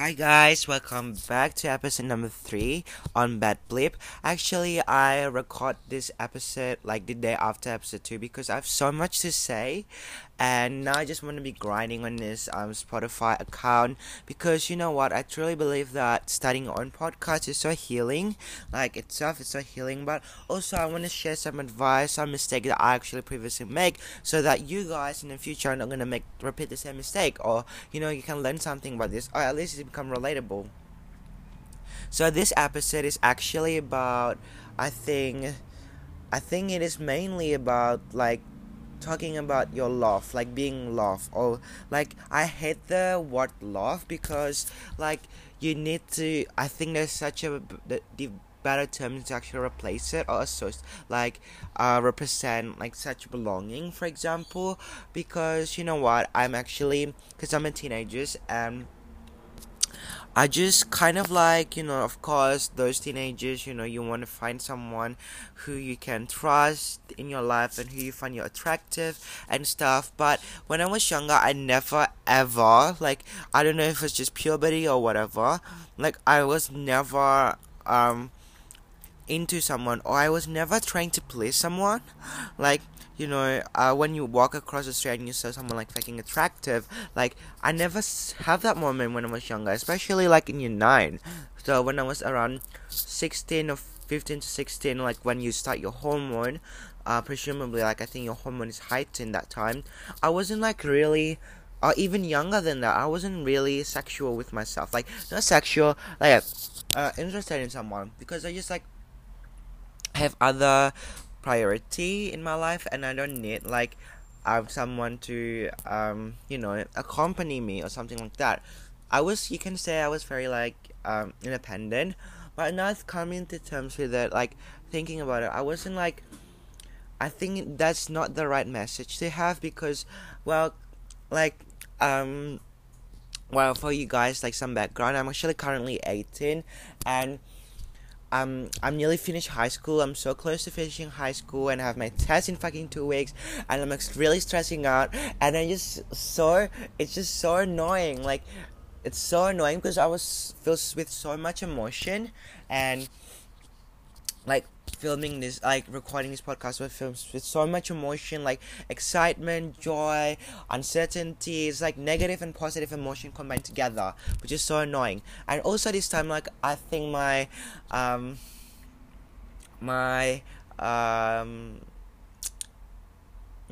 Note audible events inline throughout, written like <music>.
Hi guys, welcome back to episode number three on Bad Blip. Actually, I record this episode like the day after episode two because I have so much to say, and now I just want to be grinding on this um Spotify account because you know what, I truly believe that starting on podcast is so healing. Like itself, it's so healing, but also I want to share some advice, some mistake that I actually previously make, so that you guys in the future are not gonna make repeat the same mistake, or you know you can learn something about this, or at least it become relatable. So this episode is actually about I think I think it is mainly about like talking about your love, like being love or like I hate the word love because like you need to I think there's such a the, the better term to actually replace it or associate like uh represent like such belonging for example because you know what I'm actually because I'm a teenager and I just kind of like, you know, of course, those teenagers, you know, you want to find someone who you can trust in your life and who you find you attractive and stuff. But when I was younger, I never ever, like, I don't know if it's just puberty or whatever, like, I was never, um, into someone or I was never trying to please someone. Like, you know, uh, when you walk across the street and you saw someone like fucking attractive, like I never have that moment when I was younger, especially like in year nine. So when I was around sixteen or fifteen to sixteen, like when you start your hormone, uh, presumably like I think your hormone is heightened that time. I wasn't like really. Or even younger than that, I wasn't really sexual with myself. Like not sexual, like uh, interested in someone because I just like have other priority in my life and I don't need like um someone to um you know accompany me or something like that. I was you can say I was very like um independent, but I've coming to terms with it. Like thinking about it, I wasn't like. I think that's not the right message to have because, well, like um, well for you guys like some background. I'm actually currently 18, and um, I'm nearly finished high school. I'm so close to finishing high school, and I have my test in fucking two weeks, and I'm really stressing out. And I just so it's just so annoying. Like, it's so annoying because I was filled with so much emotion, and like filming this like recording this podcast with films with so much emotion like excitement joy uncertainty. It's like negative and positive emotion combined together which is so annoying. And also this time like i think my um my um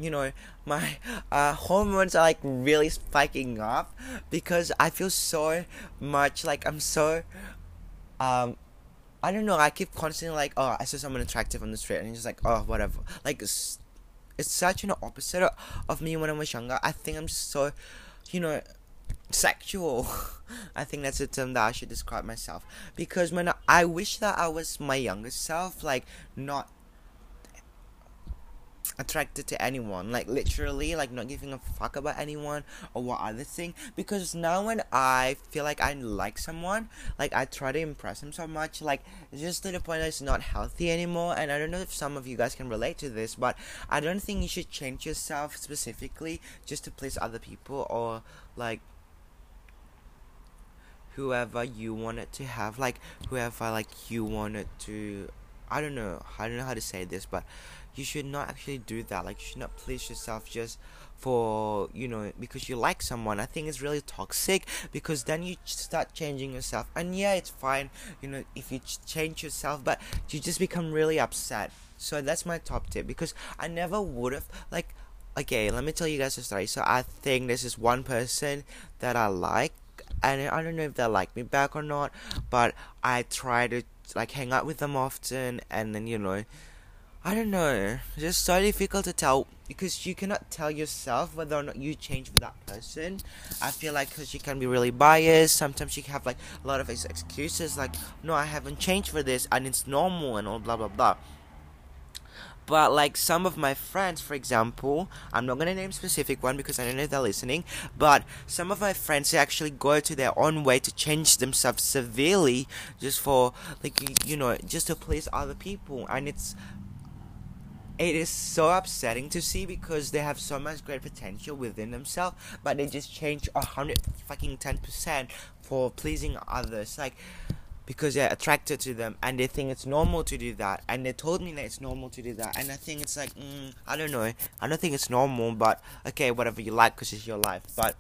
you know my uh, hormones are like really spiking up because i feel so much like i'm so um I don't know. I keep constantly like, oh, I saw someone attractive on the street, and it's just like, oh, whatever. Like, it's, it's such an opposite of, of me when I was younger. I think I'm just so, you know, sexual. <laughs> I think that's a term that I should describe myself. Because when I, I wish that I was my younger self, like, not attracted to anyone. Like literally like not giving a fuck about anyone or what other thing. Because now when i feel like i like someone like i try to impress them so much like just to the point that it's not healthy anymore. And i don't know if some of you guys can relate to this but i don't think you should change yourself specifically just to please other people or like whoever you wanted to have. Like whoever like you wanted to i don't know i don't know how to say this but you should not actually do that. Like you should not please yourself just for you know because you like someone. I think it's really toxic because then you start changing yourself. And yeah it's fine you know if you change yourself but you just become really upset. So that's my top tip because i never would have like okay let me tell you guys a story. So i think this is one person that i like and i don't know if they like me back or not but i try to like hang out with them often and then you know I don't know. It's just so difficult to tell because you cannot tell yourself whether or not you change for that person. I feel like because you can be really biased. Sometimes you can have like a lot of excuses, like no, I haven't changed for this, and it's normal and all blah blah blah. But like some of my friends, for example, I'm not gonna name specific one because I don't know if they're listening. But some of my friends they actually go to their own way to change themselves severely just for like you know just to please other people, and it's it is so upsetting to see because they have so much great potential within themselves, but they just change a hundred fucking ten percent for pleasing others. Like because they're attracted to them and they think it's normal to do that. And they told me that it's normal to do that. And i think it's like mm, i don't know. I don't think it's normal but okay whatever you like because it's your life. But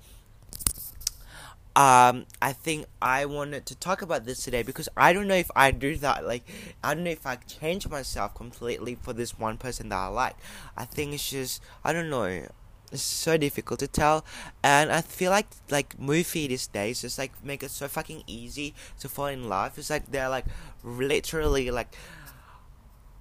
um, I think I wanted to talk about this today because I don't know if I do that. Like, I don't know if I change myself completely for this one person that I like. I think it's just, I don't know. It's so difficult to tell, and I feel like like movie these days just like make it so fucking easy to fall in love. It's like they're like literally like.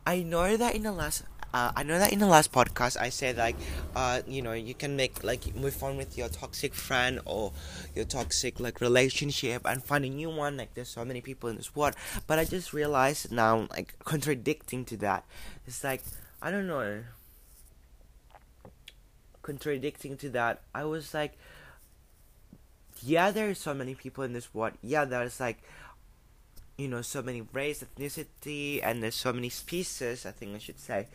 I know that in the last uh, I know that in the last podcast I said like, uh, you know, you can make like move on with your toxic friend or your toxic like relationship and find a new one. Like there's so many people in this world, but I just realized now like contradicting to that. It's like I don't know. Contradicting to that, I was like, yeah, there are so many people in this world. Yeah, there's like you know so many race ethnicity and there's so many species i think i should say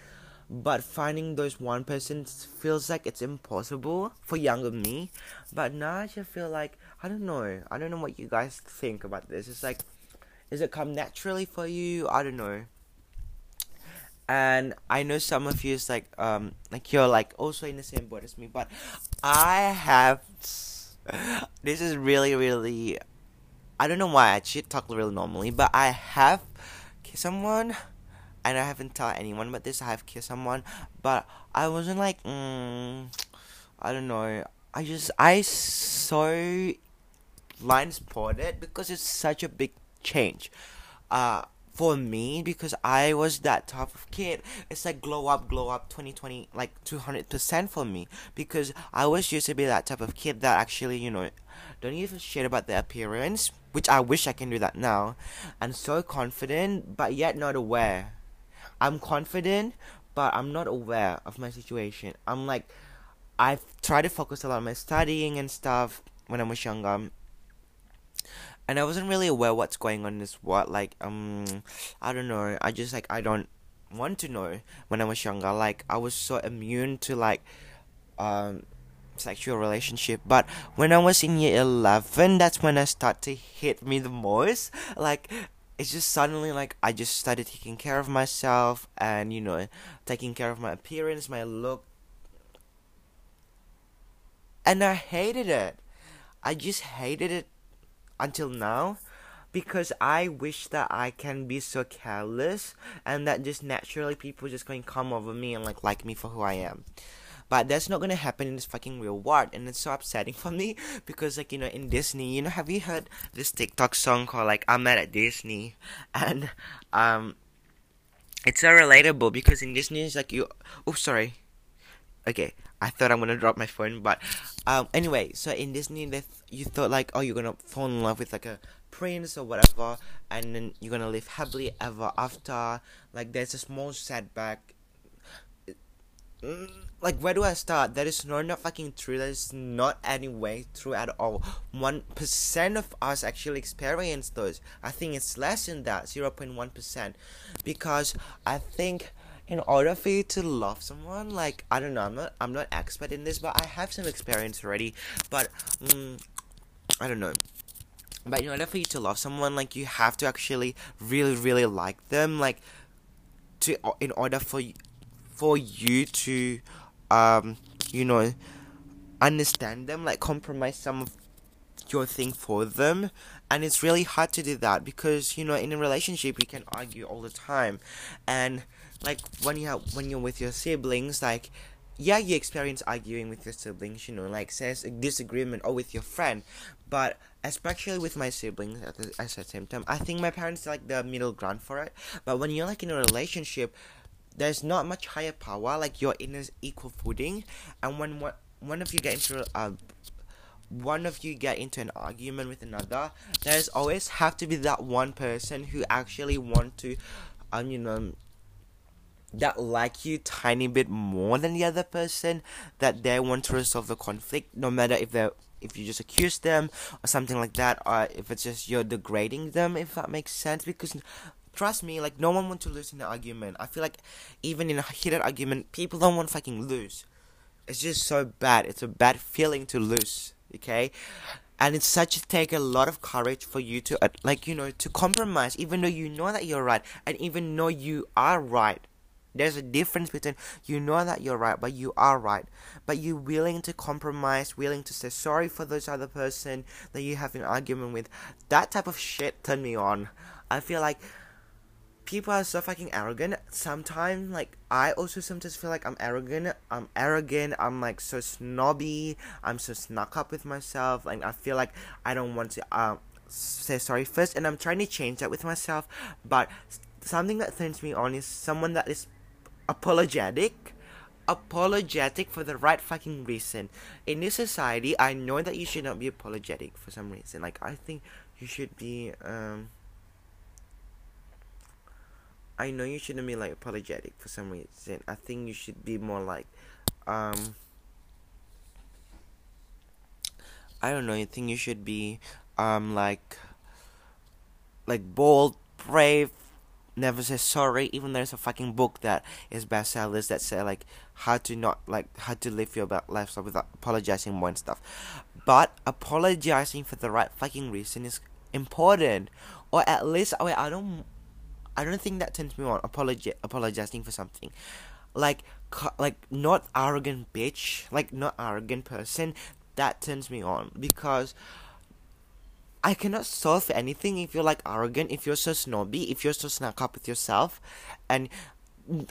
but finding those one person feels like it's impossible for younger me. But now i just feel like i don't know. I don't know what you guys think about this. It's like does it come naturally for you? I don't know. And i know some of you is like um like you're like also in the same boat as me but i have this is really really i don't know why i should talk really normally but i have someone and I haven't told anyone about this. I have kissed someone, but I wasn't like, mm, I don't know. I just I so blind spotted because it's such a big change. Uh, for me because I was that type of kid. It's like glow up, glow up 2020, like 200% for me because I was used to be that type of kid that actually, you know, don't a shit about the appearance, which I wish I can do that now, and so confident but yet not aware. I'm confident, but I'm not aware of my situation. I'm like, I've tried to focus a lot on my studying and stuff when I was younger. And I wasn't really aware what's going on in this world. Like, um, I don't know. I just, like, I don't want to know when I was younger. Like, I was so immune to, like, um, sexual relationship but when i was in year 11 that's when i start to hit me the most like it's just suddenly like I just started taking care of myself and you know taking care of my appearance, my look. And I hated it. I just hated it until now because I wish that I can be so careless and that just naturally people just going come over me and like like me for who I am. But that's not gonna happen in this fucking real world, and it's so upsetting <laughs> for me because, like, you know, in Disney, you know, have you heard this TikTok song called like "I'm mad at Disney," <laughs> and um, it's so relatable because in Disney, it's like you. Oh, sorry. Okay, I thought I'm gonna drop my phone, but um, anyway, so in Disney, th- you thought like, oh, you're gonna fall in love with like a prince or whatever, and then you're gonna live happily ever after. Like, there's a small setback Mm, like where do I start? That is not, fucking true. That is not any way true at all. One percent of us actually experience those. I think it's less than that, zero point one percent, because I think in order for you to love someone, like I don't know, I'm not I'm not expert in this, but I have some experience already. But um, I don't know. But in order for you to love someone, like you have to actually really really like them, like to in order for for you to um you know understand them like compromise some of your thing for them. And it's really hard to do that because you know in a relationship you can argue all the time. And like when you have when you're with your siblings like yeah you experience arguing with your siblings you know like says disagreement or with your friend. But especially with my siblings at the, at the same time i think my parents like the middle ground for it. But when you're like in a relationship there's not much higher power like you're in an equal footing. And when one, one of you get into a one of you get into an argument with another there's always have to be that one person who actually want to um you know that like you tiny bit more than the other person that they want to resolve the conflict no matter if they're if you just accuse them or something like that or if it's just you're degrading them if that makes sense. Because trust me, like no one wants to lose in an argument. I feel like even in a heated argument, people don't want to fucking lose. It's just so bad. It's a bad feeling to lose. Okay, and it's such a take a lot of courage for you to uh, like you know to compromise, even though you know that you're right, and even though you are right. There's a difference between you know that you're right, but you are right. But you're willing to compromise, willing to say sorry for those other person that you have an argument with. That type of shit turned me on. I feel like people are so fucking arrogant. Sometimes, like, I also sometimes feel like I'm arrogant. I'm arrogant. I'm like so snobby. I'm so snuck up with myself. Like, I feel like I don't want to um say sorry first, and I'm trying to change that with myself. But something that turns me on is someone that is apologetic. Apologetic for the right fucking reason. In this society, I know that you should not be apologetic for some reason. Like, I think you should be um I know you shouldn't be like apologetic for some reason. I think you should be more like um I don't know, I think you should be um like like bold, brave, never say sorry. Even there's a fucking book that is bestsellers that say like how to not like how to live your life without apologizing more and stuff. But apologizing for the right fucking reason is important, or at least wait I don't I don't think that turns me on. Apologi- apologizing for something, like like not arrogant bitch, like not arrogant person. That turns me on because I cannot solve anything if you're like arrogant, if you're so snobby, if you're so snuck up with yourself, and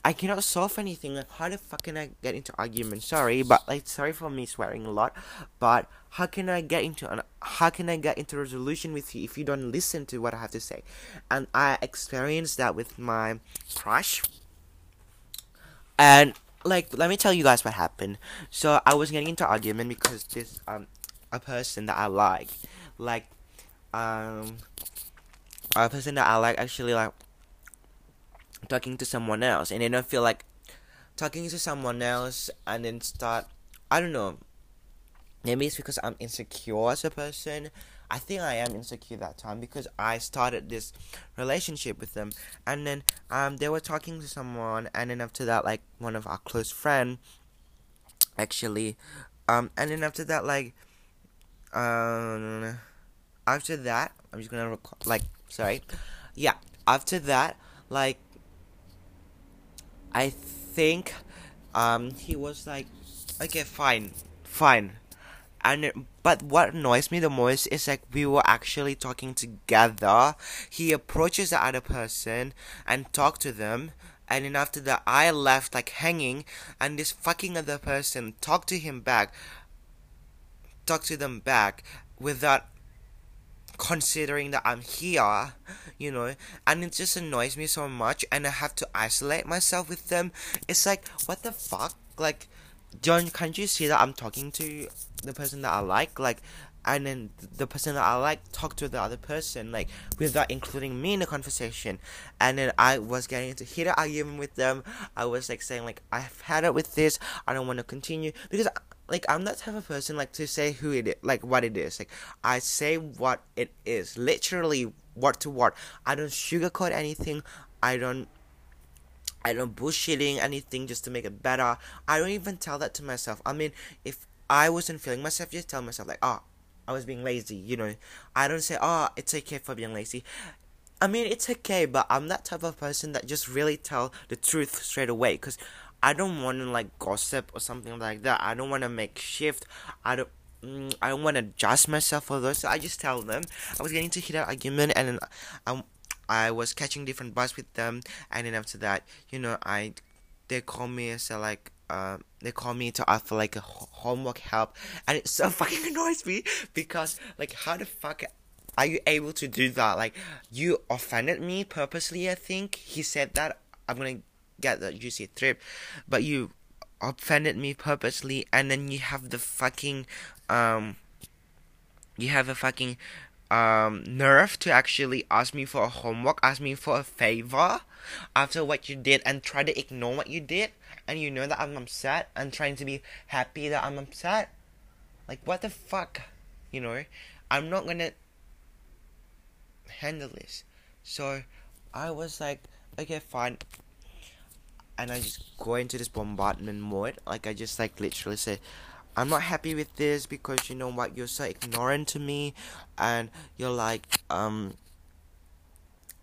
I cannot solve anything. Like, how the fuck can I get into argument? Sorry, but like, sorry for me swearing a lot, but how can I get into an how can I get into resolution with you if you don't listen to what I have to say? And I experienced that with my crush, and like, let me tell you guys what happened. So I was getting into argument because this um a person that I like, like, um, a person that I like actually like talking to someone else and then I feel like talking to someone else and then start I don't know. Maybe it's because I'm insecure as a person. I think I am insecure that time because I started this relationship with them. And then um they were talking to someone and then after that like one of our close friend actually um and then after that like um after that I'm just gonna like sorry. Yeah after that like I think um he was like okay fine fine. And but what annoys me the most is like we were actually talking together. He approaches the other person and talk to them. And then after that i left like hanging. And this fucking other person talked to him back talk to them back without considering that I'm here, you know, and it just annoys me so much, and I have to isolate myself with them. It's like, what the fuck? Like, John, can't you see that I'm talking to the person that I like? Like, and then the person that I like talk to the other person, like, without including me in the conversation. And then I was getting into heated argument with them. I was like saying, like, I've had it with this. I don't want to continue because like I'm that type of person like to say who it is, like what it is. Like I say what it is, literally word to word. I don't sugarcoat anything. I don't. I don't bullshitting anything just to make it better. I don't even tell that to myself. I mean, if I wasn't feeling myself, just tell myself like, oh, I was being lazy. You know, I don't say, oh, it's okay for being lazy. I mean, it's okay, but I'm that type of person that just really tell the truth straight away. Cause I don't want to like gossip or something like that. I don't want to make shift. I don't. Mm, I don't want to adjust myself for those. So I just tell them I was getting to an argument, and I, I was catching different bus with them, and then after that, you know, I they call me and say like uh, they call me to ask for like a homework help, and it so <laughs> fucking annoys me because like how the fuck are you able to do that? Like you offended me purposely. I think he said that. I'm gonna get that juicy trip, but you offended me purposely, and then you have the fucking um, you have a fucking um nerve to actually ask me for a homework, ask me for a favor after what you did, and try to ignore what you did, and you know that I'm upset and trying to be happy that I'm upset. Like what the fuck, you know? I'm not gonna handle this. So I was like, okay, fine. And I just go into this bombardment mode. Like I just like literally say, I'm not happy with this because you know what, you're so ignorant to me, and you're like, um,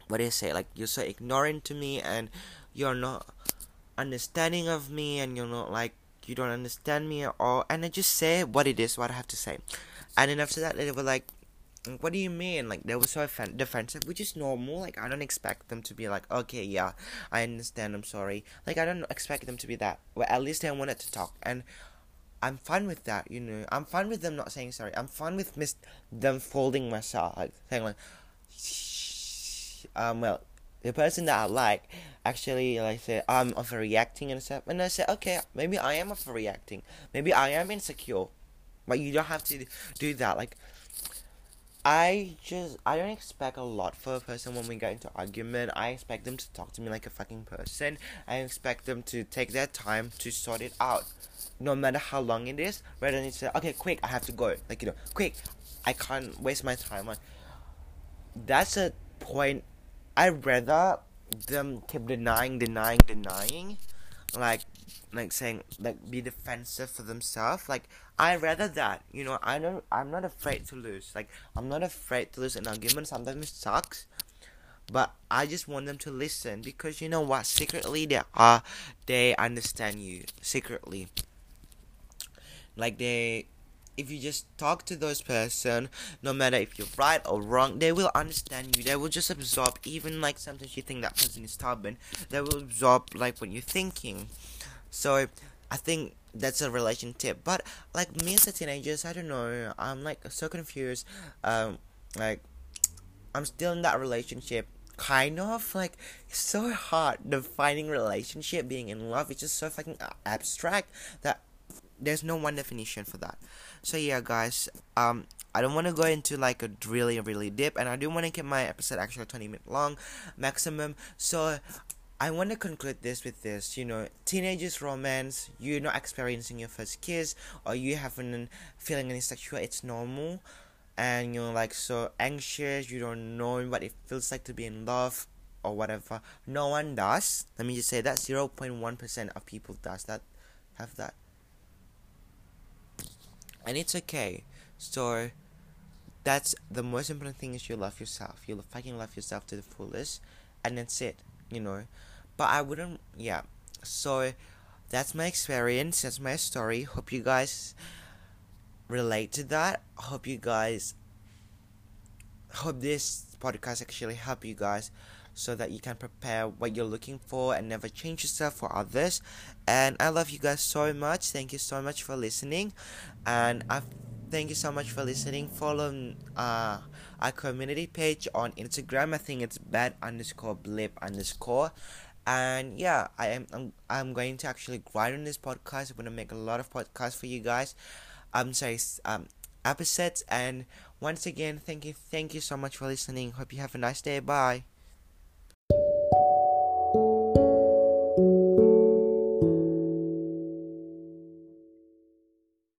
what do you say? Like you're so ignorant to me, and you're not understanding of me, and you're not like you don't understand me at all. And I just say what it is, what I have to say. And then after that, they were like, what do you mean? Like they were so defensive, which is normal. Like I don't expect them to be like, okay, yeah, I understand. I'm sorry. Like I don't expect them to be that. Well, at least they wanted to talk, and I'm fine with that. You know, I'm fine with them not saying sorry. I'm fine with mis them folding myself, like saying like, um, well, the person that I like actually like say I'm overreacting and stuff, and I say, okay, maybe I am overreacting. Maybe I am insecure, but you don't have to do that. Like I just I don't expect a lot for a person when we get into argument. I expect them to talk to me like a fucking person. I expect them to take their time to sort it out. No matter how long it is, rather than say, okay, quick, I have to go. Like, you know, quick, I can't waste my time on. That's a point. I'd rather them keep denying, denying, denying. Like, like saying like be defensive for themselves. Like i rather that you know i don't i'm not afraid to lose. Like i'm not afraid to lose an argument. Sometimes it sucks but i just want them to listen because you know what? Secretly they are they understand you secretly. Like they if you just talk to those person no matter if you're right or wrong they will understand you they will just absorb even like sometimes you think that person is stubborn they will absorb like what you're thinking so I think that's a relation tip. But like me as a teenager, I don't know. I'm like so confused. Um, like I'm still in that relationship. Kind of like it's so hard defining relationship, being in love. It's just so fucking abstract that there's no one definition for that. So yeah, guys. Um, I don't want to go into like a really really deep, and I do want to keep my episode actually 20 minutes long maximum. So I want to conclude this with this. You know, teenagers romance. You're not experiencing your first kiss, or you haven't feeling any sexual. It's normal, and you're like so anxious. You don't know what it feels like to be in love, or whatever. No one does. Let me just say that zero point one percent of people does that, have that, and it's okay. So, that's the most important thing is you love yourself. You fucking love yourself to the fullest, and that's it. You know but I wouldn't yeah so that's my experience that's my story hope you guys relate to that hope you guys hope this podcast actually help you guys so that you can prepare what you're looking for and never change yourself for others. And i love you guys so much. Thank you so much for listening. And i thank you so much for listening. Follow uh our community page on instagram. I think it's bad underscore blip underscore. And yeah i am I'm, I'm going to actually grind on this podcast. I'm going to make a lot of podcasts for you guys. I'm sorry um episodes. And once again thank you thank you so much for listening. Hope you have a nice day. Bye